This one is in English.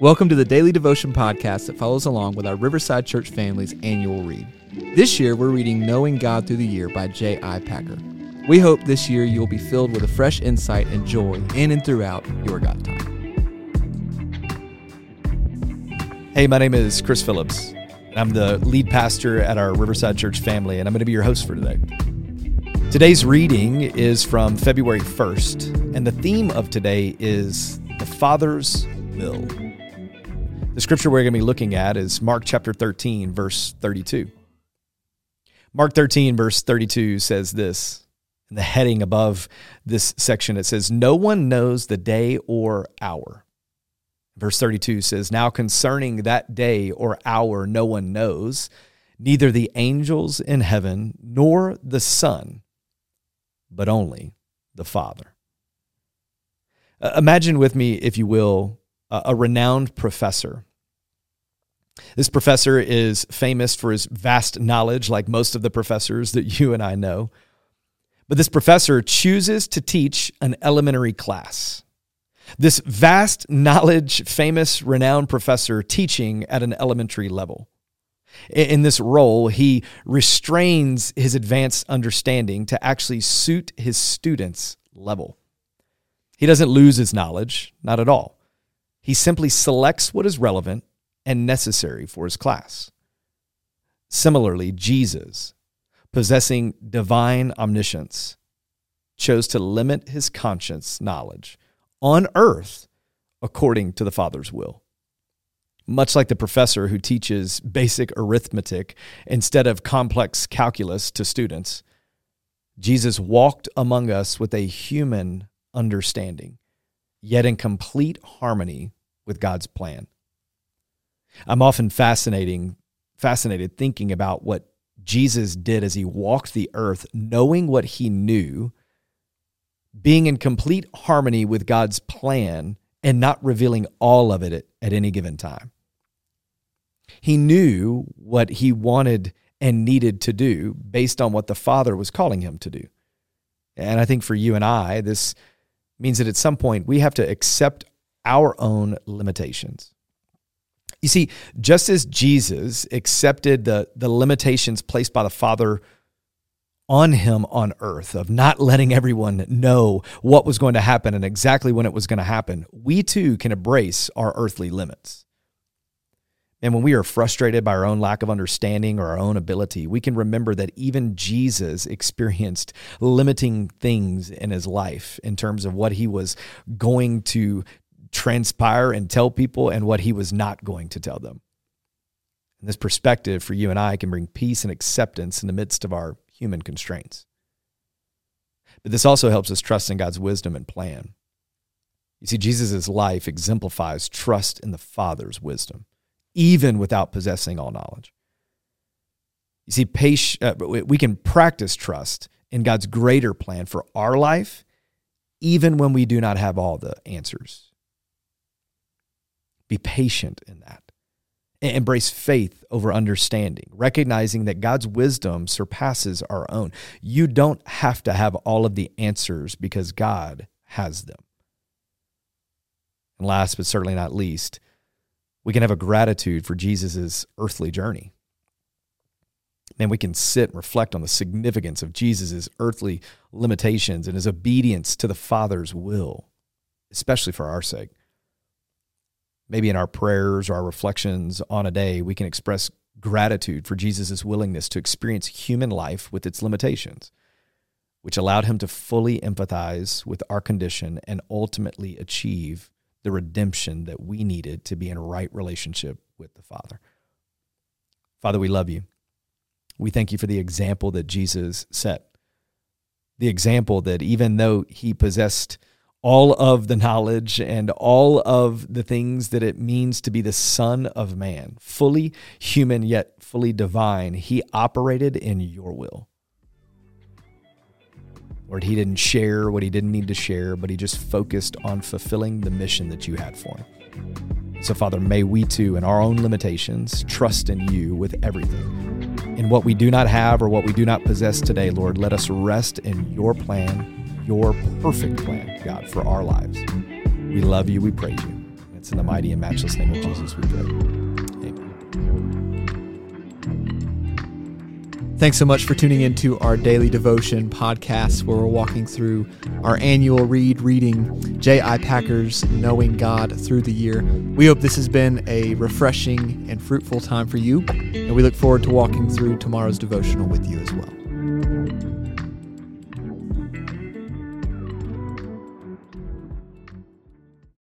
Welcome to the Daily Devotion podcast that follows along with our Riverside Church family's annual read. This year, we're reading Knowing God Through the Year by J.I. Packer. We hope this year you'll be filled with a fresh insight and joy in and throughout your God time. Hey, my name is Chris Phillips. I'm the lead pastor at our Riverside Church family, and I'm going to be your host for today. Today's reading is from February 1st, and the theme of today is the Father's will. The scripture we're going to be looking at is Mark chapter 13, verse 32. Mark 13, verse 32 says this. In the heading above this section, it says, No one knows the day or hour. Verse 32 says, Now concerning that day or hour, no one knows, neither the angels in heaven nor the Son, but only the Father. Uh, imagine with me, if you will, a renowned professor. This professor is famous for his vast knowledge, like most of the professors that you and I know. But this professor chooses to teach an elementary class. This vast knowledge, famous, renowned professor teaching at an elementary level. In this role, he restrains his advanced understanding to actually suit his students' level. He doesn't lose his knowledge, not at all. He simply selects what is relevant and necessary for his class. Similarly, Jesus, possessing divine omniscience, chose to limit his conscience knowledge on earth according to the Father's will. Much like the professor who teaches basic arithmetic instead of complex calculus to students, Jesus walked among us with a human understanding yet in complete harmony with God's plan. I'm often fascinating, fascinated thinking about what Jesus did as he walked the earth, knowing what he knew, being in complete harmony with God's plan, and not revealing all of it at, any given time. He knew what he wanted and needed to do based on what the Father was calling him to do. And I think for you and I, this means that at some point we have to accept our own limitations. You see, just as Jesus accepted the, the limitations placed by the Father on him on earth of not letting everyone know what was going to happen and exactly when it was going to happen, we too can embrace our earthly limits. And when we are frustrated by our own lack of understanding or our own ability, we can remember that even Jesus experienced limiting things in his life in terms of what he was going to transpire and tell people and what he was not going to tell them. And this perspective for you and I can bring peace and acceptance in the midst of our human constraints. But this also helps us trust in God's wisdom and plan. You see, Jesus' life exemplifies trust in the Father's wisdom even without possessing all knowledge. You see, patience, uh, we can practice trust in God's greater plan for our life, even when we do not have all the answers. Be patient in that. Embrace faith over understanding, recognizing that God's wisdom surpasses our own. You don't have to have all of the answers because God has them. And last but certainly not least, we can have a gratitude for Jesus' earthly journey. And we can sit and reflect on the significance of Jesus' earthly limitations and his obedience to the Father's will, especially for our sake. Maybe in our prayers or our reflections on a day, we can express gratitude for Jesus' willingness to experience human life with its limitations, which allowed him to fully empathize with our condition and ultimately achieve the redemption that we needed to be in right relationship with the Father. Father, we love you. We thank you for the example that Jesus set. The example that even though he possessed all of the knowledge and all of the things that it means to be the Son of Man, fully human yet fully divine, he operated in your will. Lord, he didn't share what he didn't need to share, but he just focused on fulfilling the mission that you had for him. So, Father, may we too, in our own limitations, trust in you with everything. In what we do not have or what we do not possess today, Lord, let us rest in your plan, your perfect plan, God, for our lives. We love you. We praise you. It's in the mighty and matchless name of Jesus we pray. Thanks so much for tuning into our daily devotion podcast where we're walking through our annual read reading J.I. Packer's Knowing God Through the Year. We hope this has been a refreshing and fruitful time for you, and we look forward to walking through tomorrow's devotional with you as well.